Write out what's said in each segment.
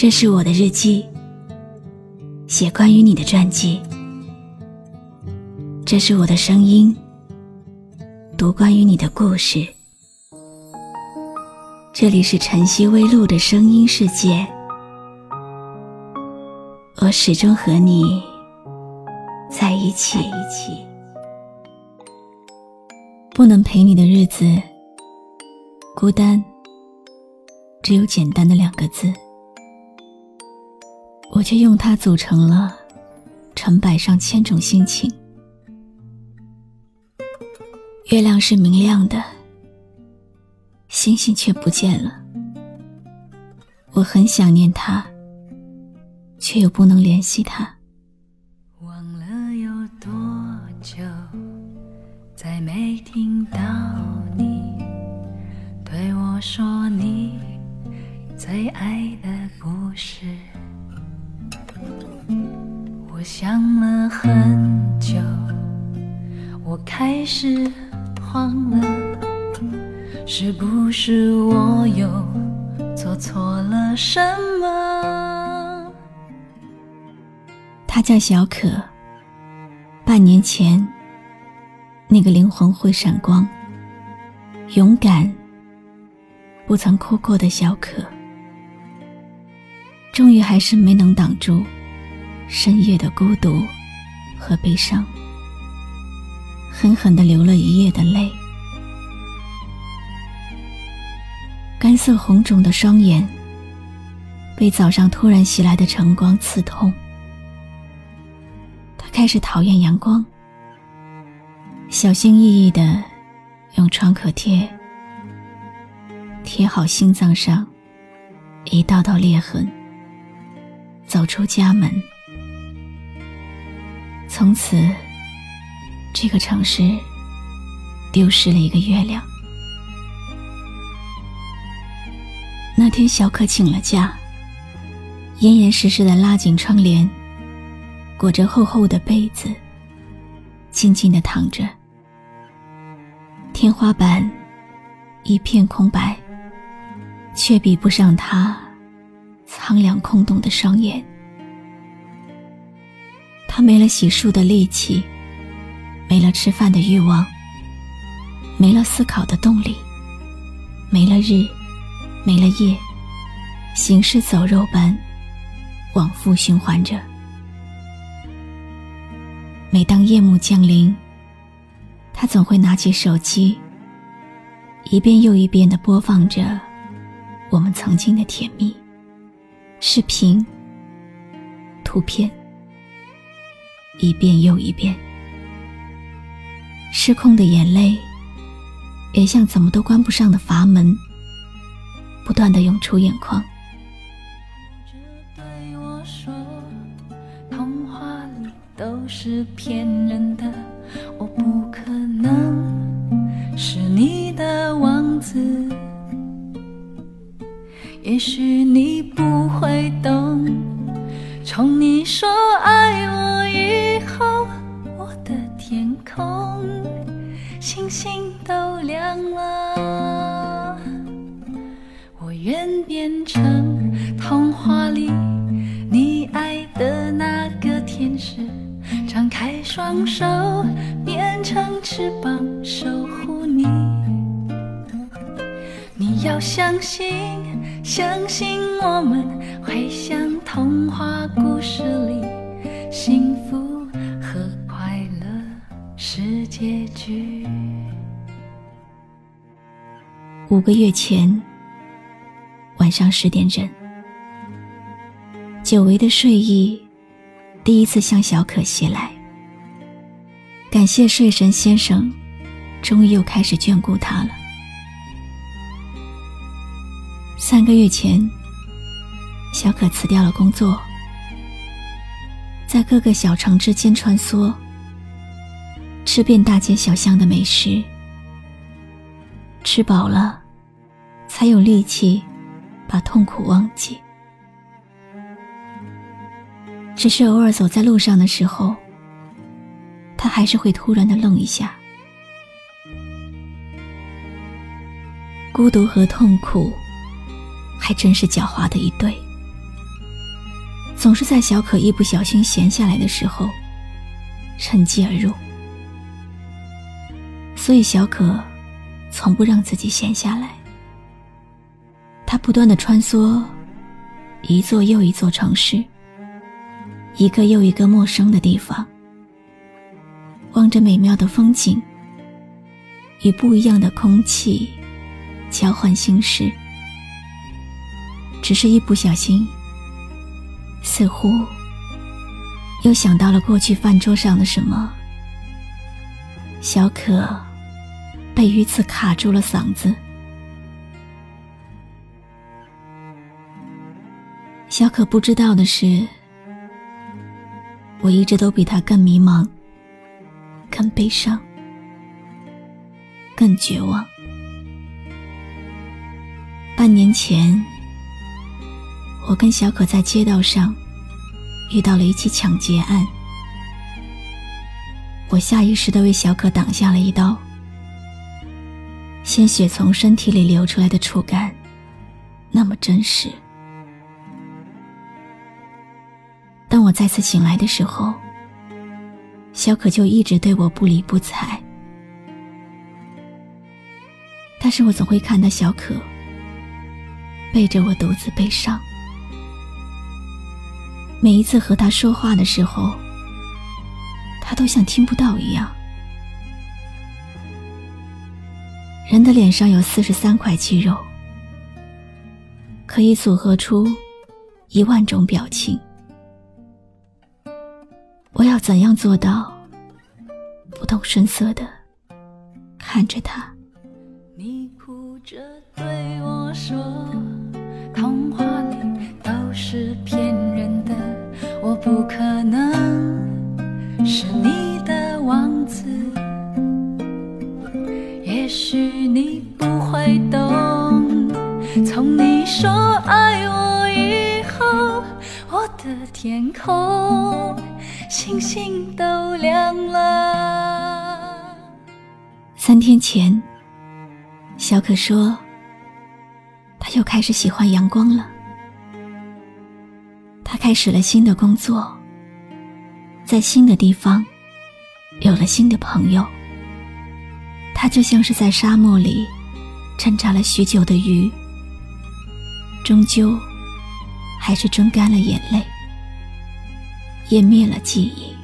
这是我的日记，写关于你的传记。这是我的声音，读关于你的故事。这里是晨曦微露的声音世界，我始终和你在一起。不能陪你的日子，孤单，只有简单的两个字，我却用它组成了成百上千种心情。月亮是明亮的，星星却不见了。我很想念他，却又不能联系他。忘了有多久，再没听到你对我说你最爱的故事。我想了很久，我开始。慌了，是不是我又做错了什么？他叫小可，半年前，那个灵魂会闪光、勇敢、不曾哭过的小可，终于还是没能挡住深夜的孤独和悲伤。狠狠的流了一夜的泪，干涩红肿的双眼被早上突然袭来的晨光刺痛。他开始讨厌阳光，小心翼翼的用创可贴贴好心脏上一道道裂痕，走出家门，从此。这个城市丢失了一个月亮。那天，小可请了假，严严实实的拉紧窗帘，裹着厚厚的被子，静静的躺着。天花板一片空白，却比不上他苍凉空洞的双眼。他没了洗漱的力气。没了吃饭的欲望，没了思考的动力，没了日，没了夜，行尸走肉般往复循环着。每当夜幕降临，他总会拿起手机，一遍又一遍的播放着我们曾经的甜蜜视频、图片，一遍又一遍。失控的眼泪，也像怎么都关不上的阀门，不断的涌出眼眶。对我说，童话里都是骗人的，我不可能是你的王子。也许你我愿变成童话里你爱的那个天使，张开双手变成翅膀守护你。你要相信，相信我们会像童话故事里幸福和快乐是结局。五个月前，晚上十点整，久违的睡意第一次向小可袭来。感谢睡神先生，终于又开始眷顾他了。三个月前，小可辞掉了工作，在各个小城之间穿梭，吃遍大街小巷的美食，吃饱了。才有力气把痛苦忘记。只是偶尔走在路上的时候，他还是会突然的愣一下。孤独和痛苦，还真是狡猾的一对。总是在小可一不小心闲下来的时候，趁机而入。所以小可从不让自己闲下来。他不断的穿梭一座又一座城市，一个又一个陌生的地方，望着美妙的风景，与不一样的空气交换心事。只是一不小心。似乎又想到了过去饭桌上的什么，小可被鱼刺卡住了嗓子。小可不知道的是，我一直都比他更迷茫、更悲伤、更绝望。半年前。我跟小可在街道上遇到了一起抢劫案，我下意识的为小可挡下了一刀，鲜血从身体里流出来的触感那么真实。当我再次醒来的时候，小可就一直对我不理不睬，但是我总会看到小可背着我独自悲伤。每一次和他说话的时候，他都像听不到一样。人的脸上有四十三块肌肉，可以组合出一万种表情。我要怎样做到不动声色的看着他？你哭着对我说，童话里都是骗人的。我不可能是你的王子，也许你不会懂。从你说爱我以后，我的天空星星都亮了。三天前，小可说，他又开始喜欢阳光了。他开始了新的工作，在新的地方有了新的朋友。他就像是在沙漠里挣扎了许久的鱼，终究还是蒸干了眼泪，湮灭了记忆。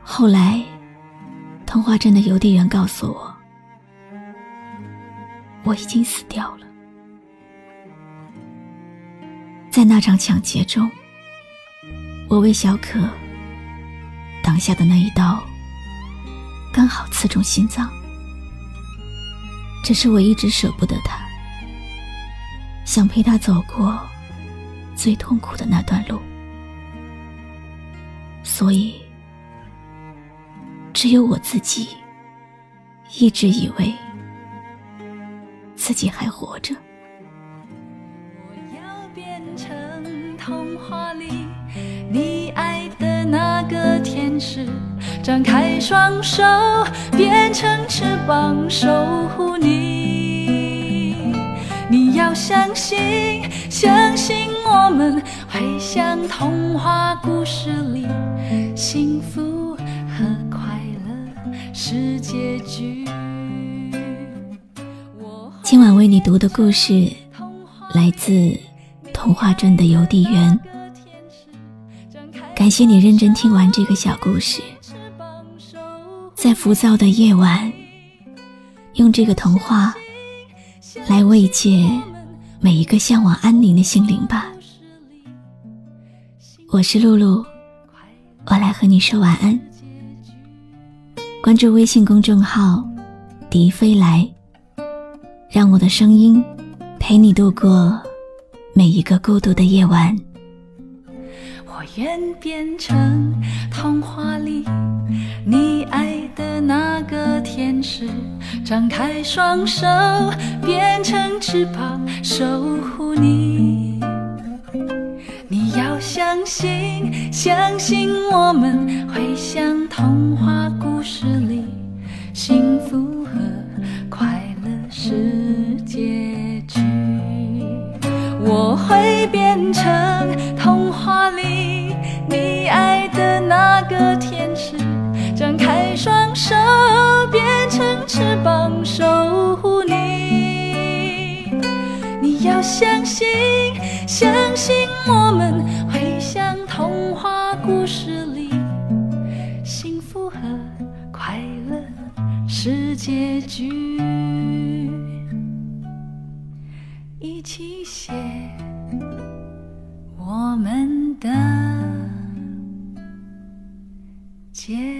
后来，童话镇的邮递员告诉我，我已经死掉了。在那场抢劫中，我为小可挡下的那一刀，刚好刺中心脏。只是我一直舍不得他，想陪他走过最痛苦的那段路，所以只有我自己一直以为自己还活着。张开双手，变成翅膀守护你。要相信，相信我们会像童话故事里，幸福和快乐是结局。今晚为你读的故事来自童话镇的邮递员。感谢你认真听完这个小故事，在浮躁的夜晚，用这个童话来慰藉每一个向往安宁的心灵吧。我是露露，我来和你说晚安。关注微信公众号“笛飞来”，让我的声音陪你度过每一个孤独的夜晚。我愿变成童话里你爱的那个天使，张开双手，变成翅膀守护你。你要相信，相信我们会像童话故事里，幸福和快乐是结局。我会变成你爱的那个天使，张开双手变成翅膀守护你。你要相信，相信我们会像童话故事里，幸福和快乐是结局。一起写我们的结局。